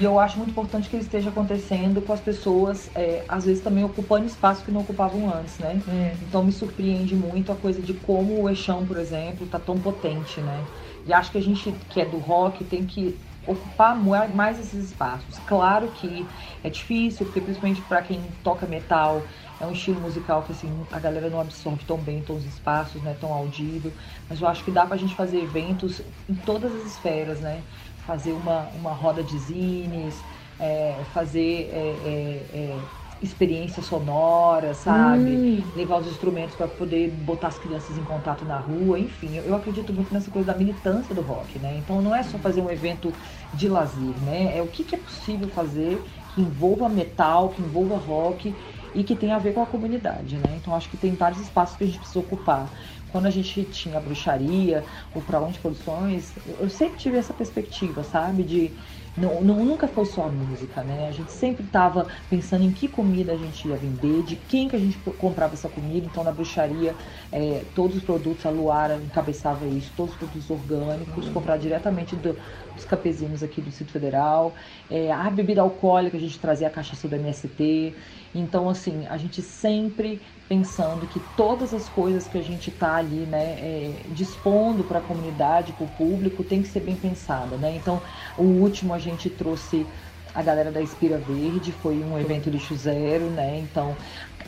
E eu acho muito importante que ele esteja acontecendo com as pessoas, é, às vezes também ocupando espaço que não ocupavam antes, né? É. Então me surpreende muito a coisa de como o Eixão, por exemplo, tá tão potente, né? E acho que a gente que é do rock tem que ocupar mais esses espaços. Claro que é difícil, porque principalmente para quem toca metal, é um estilo musical que assim, a galera não absorve tão bem todos os espaços, né? Tão audível. Mas eu acho que dá pra gente fazer eventos em todas as esferas, né? Fazer uma, uma roda de zines, é, fazer é, é, é experiências sonoras, sabe? Hum. Levar os instrumentos para poder botar as crianças em contato na rua, enfim. Eu acredito muito nessa coisa da militância do rock, né? Então não é só fazer um evento de lazer, né? É o que, que é possível fazer que envolva metal, que envolva rock e que tem a ver com a comunidade, né? Então acho que tem vários espaços que a gente precisa ocupar. Quando a gente tinha a bruxaria, o Pra Onde Produções, eu sempre tive essa perspectiva, sabe? De, não, não, nunca foi só a música, né? A gente sempre estava pensando em que comida a gente ia vender, de quem que a gente comprava essa comida. Então, na bruxaria, é, todos os produtos, a Luara encabeçava isso, todos os produtos orgânicos, uhum. comprar diretamente do, dos campesinos aqui do Distrito Federal. É, a bebida alcoólica, a gente trazia a cachaça do MST. Então, assim, a gente sempre pensando que todas as coisas que a gente está ali, né, é, dispondo para a comunidade, para o público, tem que ser bem pensada, né? Então, o último a gente trouxe a galera da Espira Verde, foi um evento lixo zero, né? Então,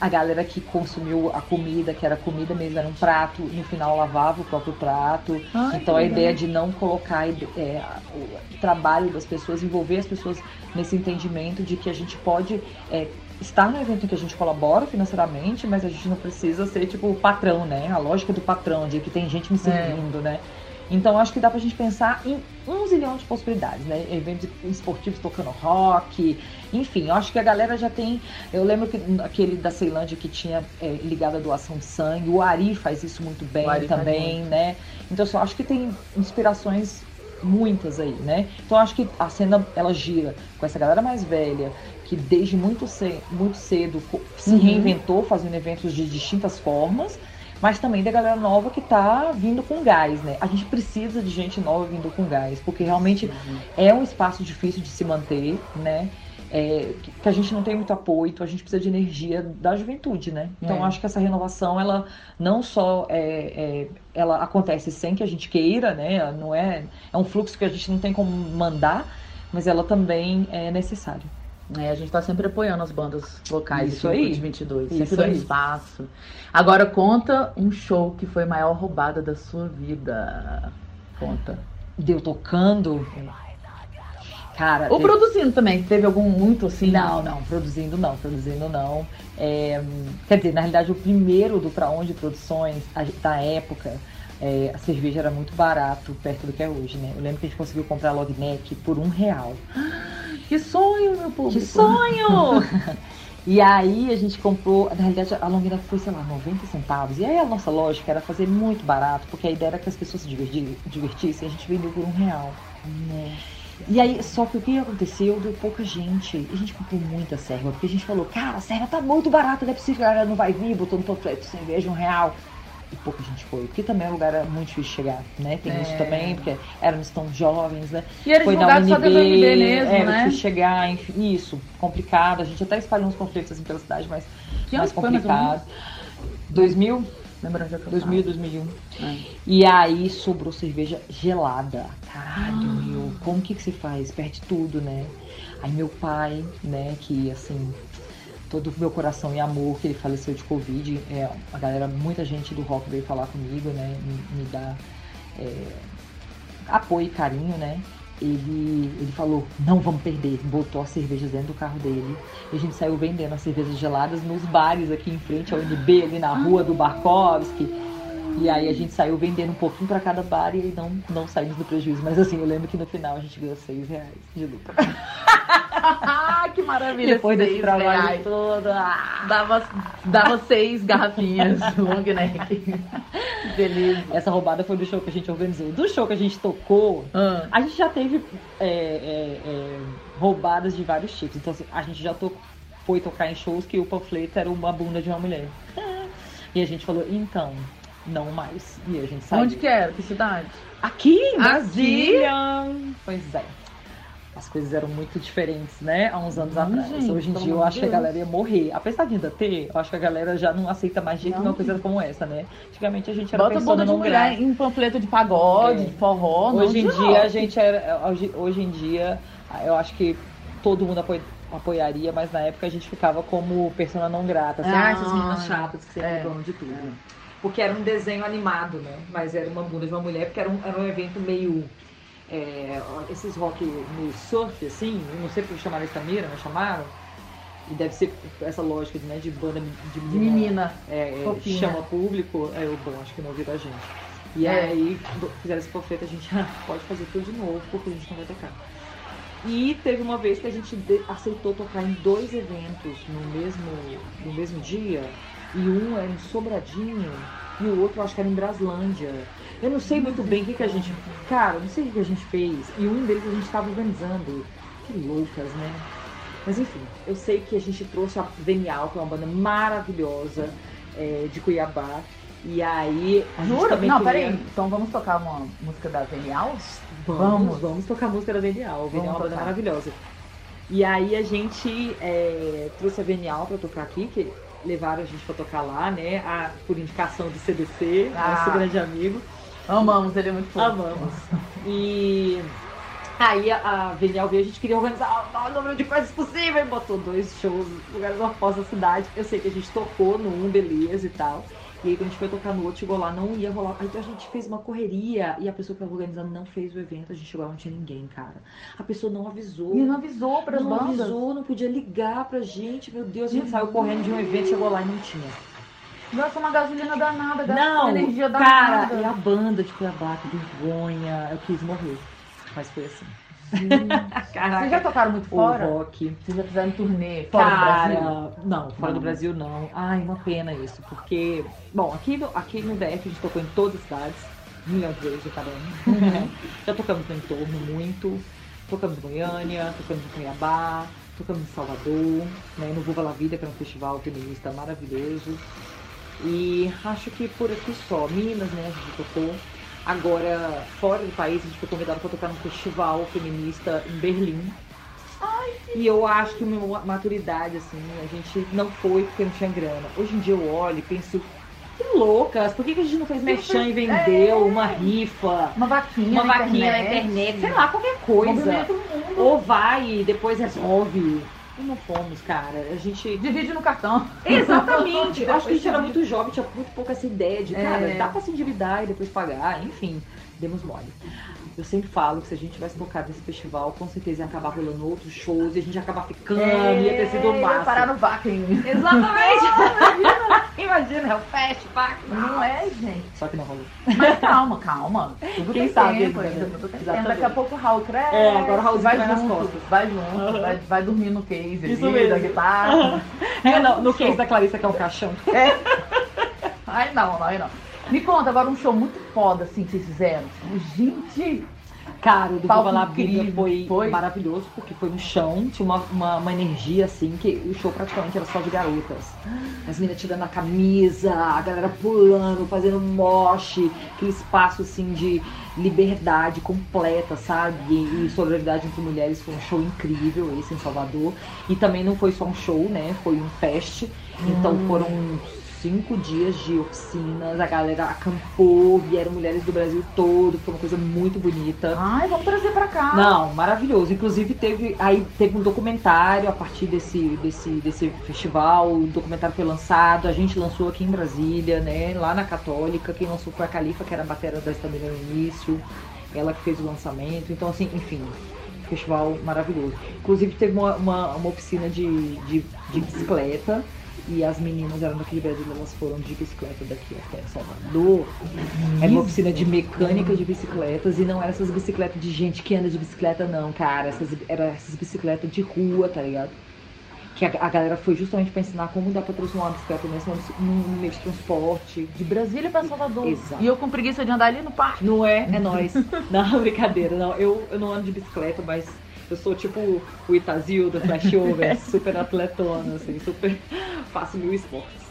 a galera que consumiu a comida, que era comida mesmo, era um prato, no final lavava o próprio prato. Ai, então, a ideia de não colocar é, o trabalho das pessoas, envolver as pessoas nesse entendimento de que a gente pode é, estar no evento em que a gente colabora financeiramente, mas a gente não precisa ser tipo o patrão, né? A lógica do patrão, de que tem gente me é. servindo, é. né? Então acho que dá pra gente pensar em um zilhão de possibilidades, né? Eventos esportivos tocando rock, enfim, eu acho que a galera já tem. Eu lembro que aquele da Ceilândia que tinha é, ligado à doação de sangue, o Ari faz isso muito bem também, né? Então eu acho que tem inspirações muitas aí, né? Então acho que a cena ela gira com essa galera mais velha, que desde muito, cedo, muito cedo se uhum. reinventou fazendo eventos de distintas formas, mas também da galera nova que está vindo com gás, né? A gente precisa de gente nova vindo com gás, porque realmente uhum. é um espaço difícil de se manter, né? É, que a gente não tem muito apoio, então a gente precisa de energia da juventude, né? Então é. acho que essa renovação, ela não só é, é, ela acontece sem que a gente queira, né? Não é, é um fluxo que a gente não tem como mandar, mas ela também é necessária. É, a gente está sempre apoiando as bandas locais Isso aí. de 22, Isso sempre dando espaço. Agora conta um show que foi a maior roubada da sua vida. Conta. Deu tocando. Cara, Ou teve... produzindo também, teve algum muito assim? Não, não, produzindo não, produzindo não. É, quer dizer, na realidade, o primeiro do Pra Onde Produções, da época, é, a cerveja era muito barato perto do que é hoje, né? Eu lembro que a gente conseguiu comprar a Logneck por um real. Que sonho, meu povo! Que sonho! e aí a gente comprou, na realidade a Longneck foi, sei lá, 90 centavos. E aí a nossa lógica era fazer muito barato, porque a ideia era que as pessoas se divertissem, a gente vendeu por um real. Né? E aí, só que o que aconteceu? Deu pouca gente. E a gente comprou muita serva, porque a gente falou, cara, a serva tá muito barata, não é possível que a galera não vai vir botando panfleto cerveja um real pouca gente foi. Porque também o lugar era muito difícil chegar, né? Tem é. isso também, porque éramos tão jovens, né? E era foi na UNB, só UNB mesmo, é, né? difícil chegar, enfim, isso, complicado. A gente até espalhou uns conflitos assim pela cidade, mas que mais complicado. 2000? Lembra já 2000, 2001. É. E aí sobrou cerveja gelada. Caralho, ah. meu, como que, que se faz? Perde tudo, né? Aí meu pai, né, que assim, todo o meu coração e amor que ele faleceu de Covid. É, a galera, muita gente do rock veio falar comigo, né? Me, me dar é, apoio e carinho, né? Ele, ele falou, não vamos perder, botou as cervejas dentro do carro dele. E a gente saiu vendendo as cervejas geladas nos bares aqui em frente ao NB, ali na rua do Barkovski. E aí a gente saiu vendendo um pouquinho para cada bar e não, não saímos do prejuízo. Mas assim, eu lembro que no final a gente ganhou seis reais de lucro. que maravilha. Depois desse trabalho reais. todo. Ah. Dava, dava seis garrafinhas long neck. Beleza. Essa roubada foi do show que a gente organizou. Do show que a gente tocou, ah. a gente já teve é, é, é, roubadas de vários tipos. Então assim, a gente já foi tocar em shows que o panfleto era uma bunda de uma mulher. E a gente falou, então, não mais. E a gente saiu. Onde que era? Que cidade? Aqui em Brasília. Aqui? Pois é. As coisas eram muito diferentes, né? Há uns anos hum, atrás. Gente, Hoje em dia eu acho Deus. que a galera ia morrer. Apesar de ainda ter, eu acho que a galera já não aceita mais jeito uma coisa como essa, né? Antigamente a gente era Bota bunda de mulher em panfleto de pagode, é. de forró. Hoje em dia a gente era. Hoje, hoje em dia, eu acho que todo mundo apoia apoiaria, mas na época a gente ficava como persona não grata. Assim, ah, ah essas meninas chatas que sempre é. de tudo. É porque era um desenho animado, né? Mas era uma bunda de uma mulher, porque era um, era um evento meio. É, esses rock no surf, assim, não sei porque chamaram essa mira, mas chamaram. E deve ser essa lógica né, de banda de menina, menina é, é chama público. É, eu bom, acho que não ouviram a gente. E é. aí fizeram esse panfleto, a gente ah, pode fazer tudo de novo, porque a gente não vai tocar. E teve uma vez que a gente aceitou tocar em dois eventos no mesmo, no mesmo dia. E um era em Sobradinho e o outro acho que era em Braslândia. Eu não sei muito bem o que, que a gente. Cara, não sei o que a gente fez. E um deles a gente estava organizando. Que loucas, né? Mas enfim, eu sei que a gente trouxe a Venial, que é uma banda maravilhosa é, de Cuiabá. E aí. A gente Jura? Não, queria- peraí. Então vamos tocar uma música da Venial? Vamos, vamos tocar a música da Venial. Venial é uma banda tocar. maravilhosa. E aí a gente é, trouxe a Venial pra tocar aqui, que levaram a gente pra tocar lá, né? A, por indicação do CDC, Ah. nosso grande amigo. Amamos, ele é muito fofo. Amamos. E aí a, a Venial veio, a gente queria organizar o maior número de coisas possível e botou dois shows lugares opostos da cidade. Eu sei que a gente tocou no um, beleza e tal. E aí quando a gente foi tocar no outro, chegou lá, não ia rolar. Aí, Então a gente fez uma correria e a pessoa que tava organizando não fez o evento. A gente chegou lá, não tinha ninguém, cara. A pessoa não avisou. E não avisou para as não bandas. avisou, não podia ligar pra gente. Meu Deus, a gente saiu correndo de um evento, chegou lá e não tinha. Gasta uma gasolina danada, gasta Não, uma energia cara, danada. e a banda de Cuiabá, que vergonha. Eu quis morrer. Mas foi assim. Vocês já tocaram muito O fora? rock. Vocês já fizeram turnê fora do Brasil? Cara, não, fora Não. do Brasil não. Ai, uma pena isso, porque, bom, aqui no, aqui no DF a gente tocou em todas as cidades, milhão de vezes cada um. Já tocamos no entorno muito, tocamos em Goiânia, tocamos em Cuiabá, tocamos em Salvador, né, no Vuva La Vida, que é um festival feminista maravilhoso. E acho que por aqui só, Minas, né, a gente tocou. Agora, fora do país, a gente foi convidado para tocar num festival feminista em Berlim. E eu acho que uma maturidade, assim, a gente não foi porque não tinha grana. Hoje em dia eu olho e penso, que loucas, por que, que a gente não fez merchan e vendeu uma rifa, Uma vaquinha uma na vaquinha na internet. internet, sei lá, qualquer coisa. Ou vai e depois resolve. E não fomos, cara. A gente. Divide no cartão. Exatamente. Eu acho que a gente era muito jovem, tinha muito pouca essa ideia de, cara, É. dá pra se endividar e depois pagar, enfim, demos mole. Eu sempre falo que se a gente tivesse tocado nesse festival, com certeza ia acabar rolando outros shows e a gente ia acabar ficando, ia ter sido o É, Ia parar no Vaquinho. Exatamente! Imagina, é o fest, pack. Não é, gente. Só que não rolou. Mas calma, calma. Tudo Quem tem sabe tempo, né? tudo tem tempo. Exatamente. Daqui a pouco o Raul cresce. É, agora o Raulzinho vai vai nas junto, costas. Vai junto, vai, vai dormir no case Isso ali, mesmo. da guitarra. É, não, no case da Clarissa, que é um caixão. Ai não, não, ai não. Me conta agora um show muito foda assim que vocês fizeram. Gente, Cara, o do Viva La Vida foi, foi? maravilhoso, porque foi no chão, tinha uma, uma, uma energia assim, que o show praticamente era só de garotas. As meninas tirando a camisa, a galera pulando, fazendo moche, aquele espaço assim de liberdade completa, sabe? E, e solidariedade entre mulheres foi um show incrível esse em Salvador. E também não foi só um show, né? Foi um fest. Então foram cinco dias de oficinas, a galera acampou, vieram mulheres do Brasil todo, foi uma coisa muito bonita. ai, vamos trazer pra cá. Não, maravilhoso. Inclusive teve aí teve um documentário a partir desse, desse, desse festival. O documentário foi lançado, a gente lançou aqui em Brasília, né? Lá na Católica. Quem lançou foi a Califa, que era a batera da Estamina no início. Ela que fez o lançamento. Então, assim, enfim, festival maravilhoso. Inclusive teve uma, uma, uma oficina de, de, de bicicleta. E as meninas eram daqui de Brasília, elas foram de bicicleta daqui até Salvador. Era uma oficina de mecânica de bicicletas e não era essas bicicletas de gente que anda de bicicleta, não, cara. Essas, era essas bicicletas de rua, tá ligado? Que a, a galera foi justamente pra ensinar como dá pra transformar uma bicicleta num meio de transporte. De Brasília pra Salvador. Exato. E eu com preguiça de andar ali no parque. Não é? É nóis. Não, brincadeira, não. Eu, eu não ando de bicicleta, mas eu sou tipo o Itazil do Flashover, super atletona, assim, super. faço mil esportes.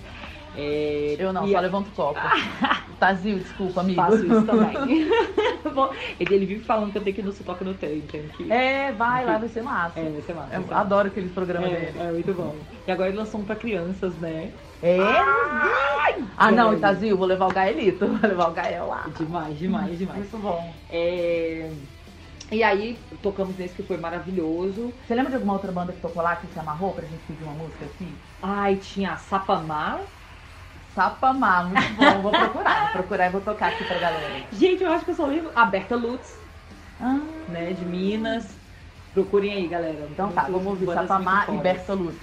É, Eu não, e só levanto o copo. Tazil, desculpa, amigo. faço isso também. Ele, ele vive falando que eu tenho que ir no Se Toca no Trem, que. É, vai lá, vai ser massa. É, vai ser massa. Eu adoro aqueles programas É, dele. é muito bom. E agora ele lançou um pra crianças, né? É? Ah, não, Gael. Itazil, vou levar o Gaelito. Vou levar o Gael lá. Demais, demais, demais. Muito bom. É, E aí, tocamos nesse que foi maravilhoso. Você lembra de alguma outra banda que tocou lá que se amarrou pra gente pedir uma música assim? Ai, tinha Sapamar. Sapamar, muito bom. Vou procurar, vou procurar e vou tocar aqui pra galera. Gente, eu acho que eu só lembro. A Berta Lutz, Ah, né, de Minas. Procurem aí, galera. então tá, vamos ouvir Sapamar e. Berta Lutz.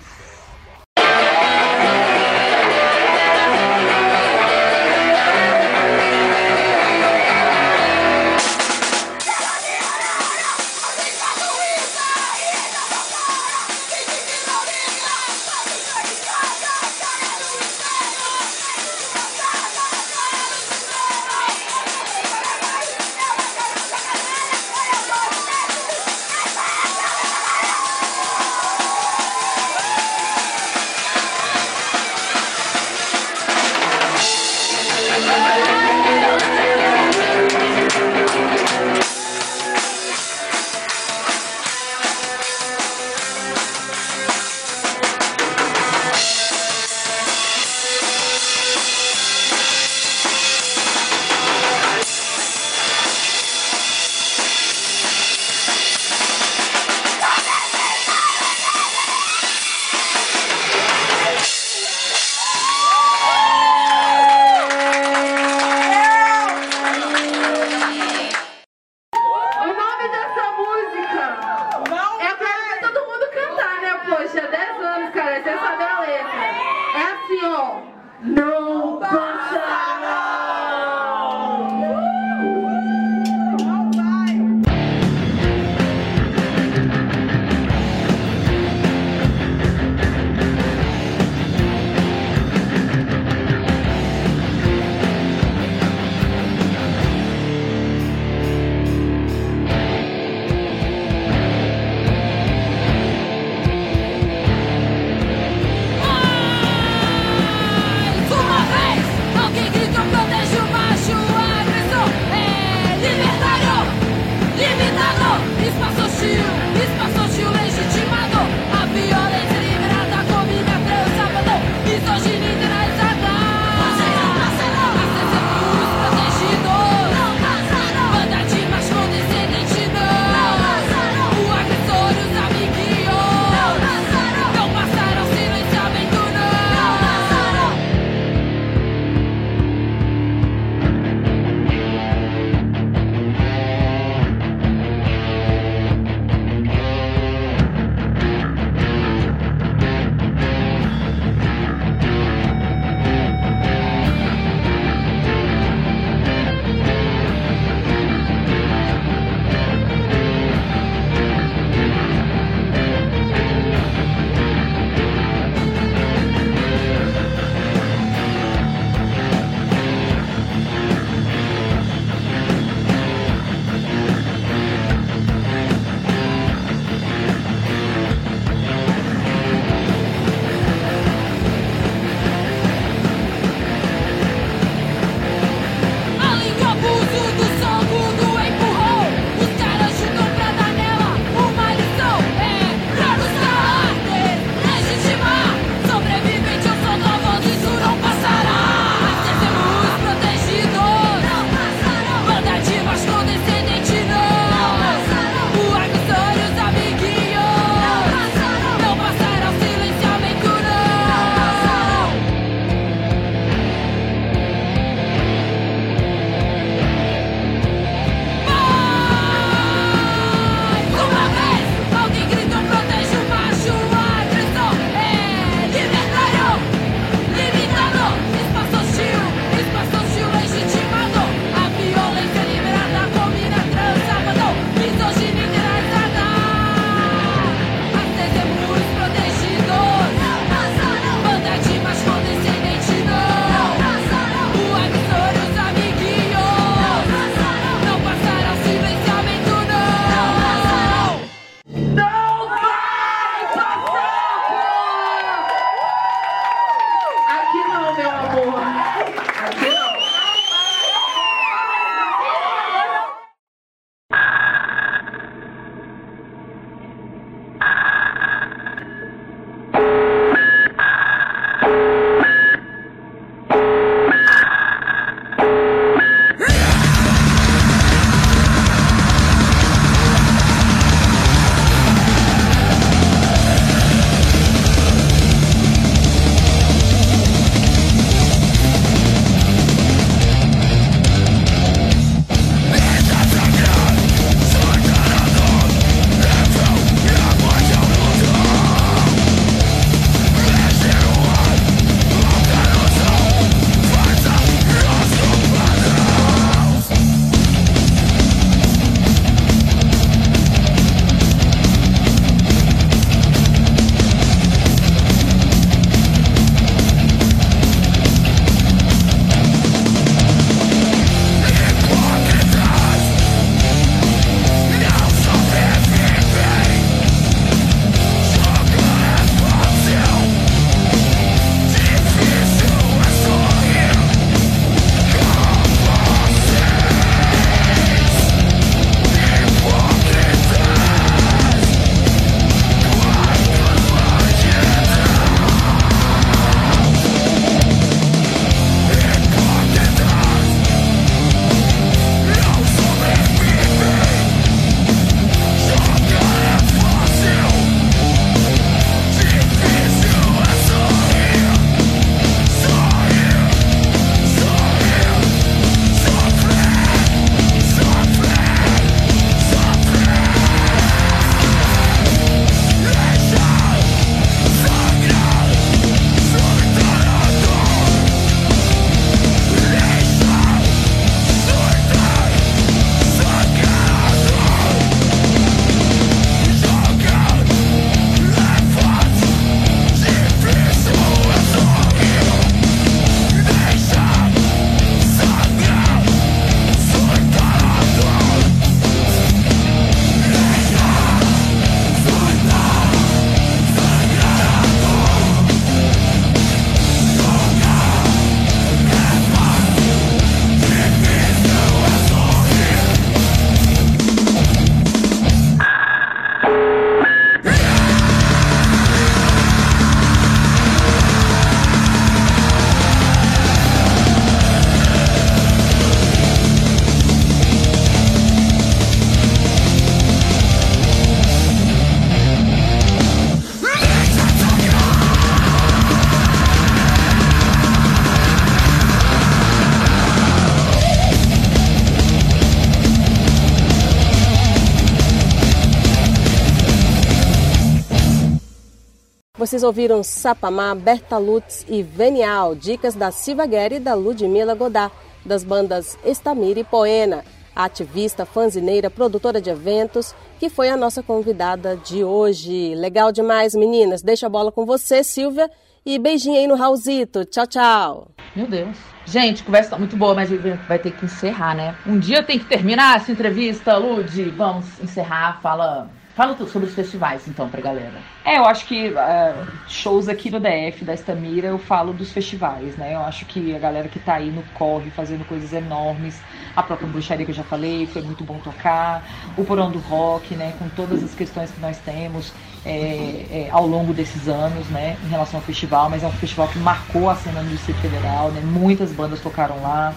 Vocês ouviram Sapamá, Bertalutz e Venial, dicas da Silva Guerra e da Ludmila Godard, das bandas Estamira e Poena, ativista, fanzineira, produtora de eventos, que foi a nossa convidada de hoje. Legal demais, meninas. Deixa a bola com você, Silvia, e beijinho aí no Raulzito. Tchau, tchau. Meu Deus. Gente, conversa tá muito boa, mas vai ter que encerrar, né? Um dia tem que terminar essa entrevista, Lud. Vamos encerrar. Fala Fala sobre os festivais, então, pra galera. É, eu acho que uh, shows aqui no DF, da Estamira, eu falo dos festivais, né? Eu acho que a galera que tá aí no corre, fazendo coisas enormes, a própria bruxaria que eu já falei, foi muito bom tocar, o Porão do Rock, né? Com todas as questões que nós temos é, é, ao longo desses anos, né? Em relação ao festival, mas é um festival que marcou a cena no Distrito Federal, né? Muitas bandas tocaram lá.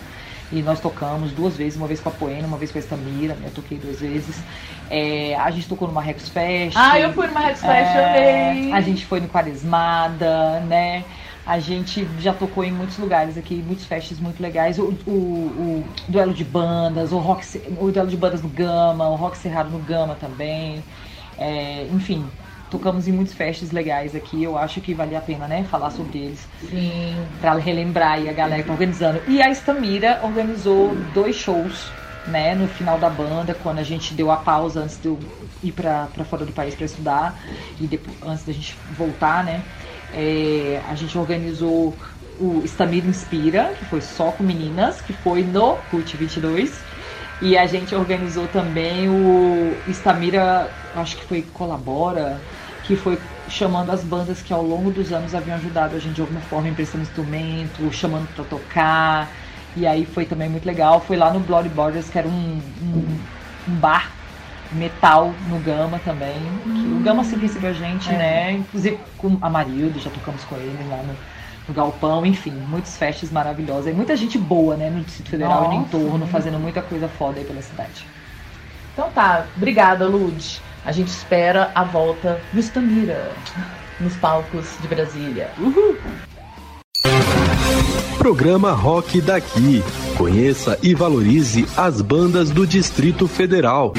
E nós tocamos duas vezes, uma vez com a Poena, uma vez com a Estamira, né? eu toquei duas vezes. É, a gente tocou no Marrecos Fest. Ah, eu fui no Marrecos Fest, é, amei! A gente foi no Quaresmada, né? A gente já tocou em muitos lugares aqui, muitos festes muito legais. O, o, o, duelo de bandas, o, rock, o duelo de bandas no Gama, o Rock Cerrado no Gama também. É, enfim, tocamos em muitos festes legais aqui. Eu acho que vale a pena, né, falar sobre eles. Sim. Pra relembrar aí a galera que tá organizando. E a Estamira organizou dois shows, né, no final da banda, quando a gente deu a pausa antes de eu ir pra, pra fora do país para estudar e depois, antes da gente voltar, né. É, a gente organizou o Estamira Inspira, que foi só com meninas, que foi no CUT 22. E a gente organizou também o Estamira, acho que foi Colabora, que foi chamando as bandas que ao longo dos anos haviam ajudado a gente de alguma forma emprestando instrumento, chamando para tocar. E aí foi também muito legal. Foi lá no Bloody Borders, que era um, um, um bar metal no Gama também. o Gama sempre recebeu a gente, é. né? Inclusive com a Marildo, já tocamos com ele lá no, no Galpão, enfim, muitos festas maravilhosos. E muita gente boa, né, no Distrito Federal Nossa, e no entorno, fazendo muita coisa foda aí pela cidade. Então tá, obrigada, Lud. A gente espera a volta no Estamira, nos palcos de Brasília. Uhul! Programa Rock Daqui. Conheça e valorize as bandas do Distrito Federal.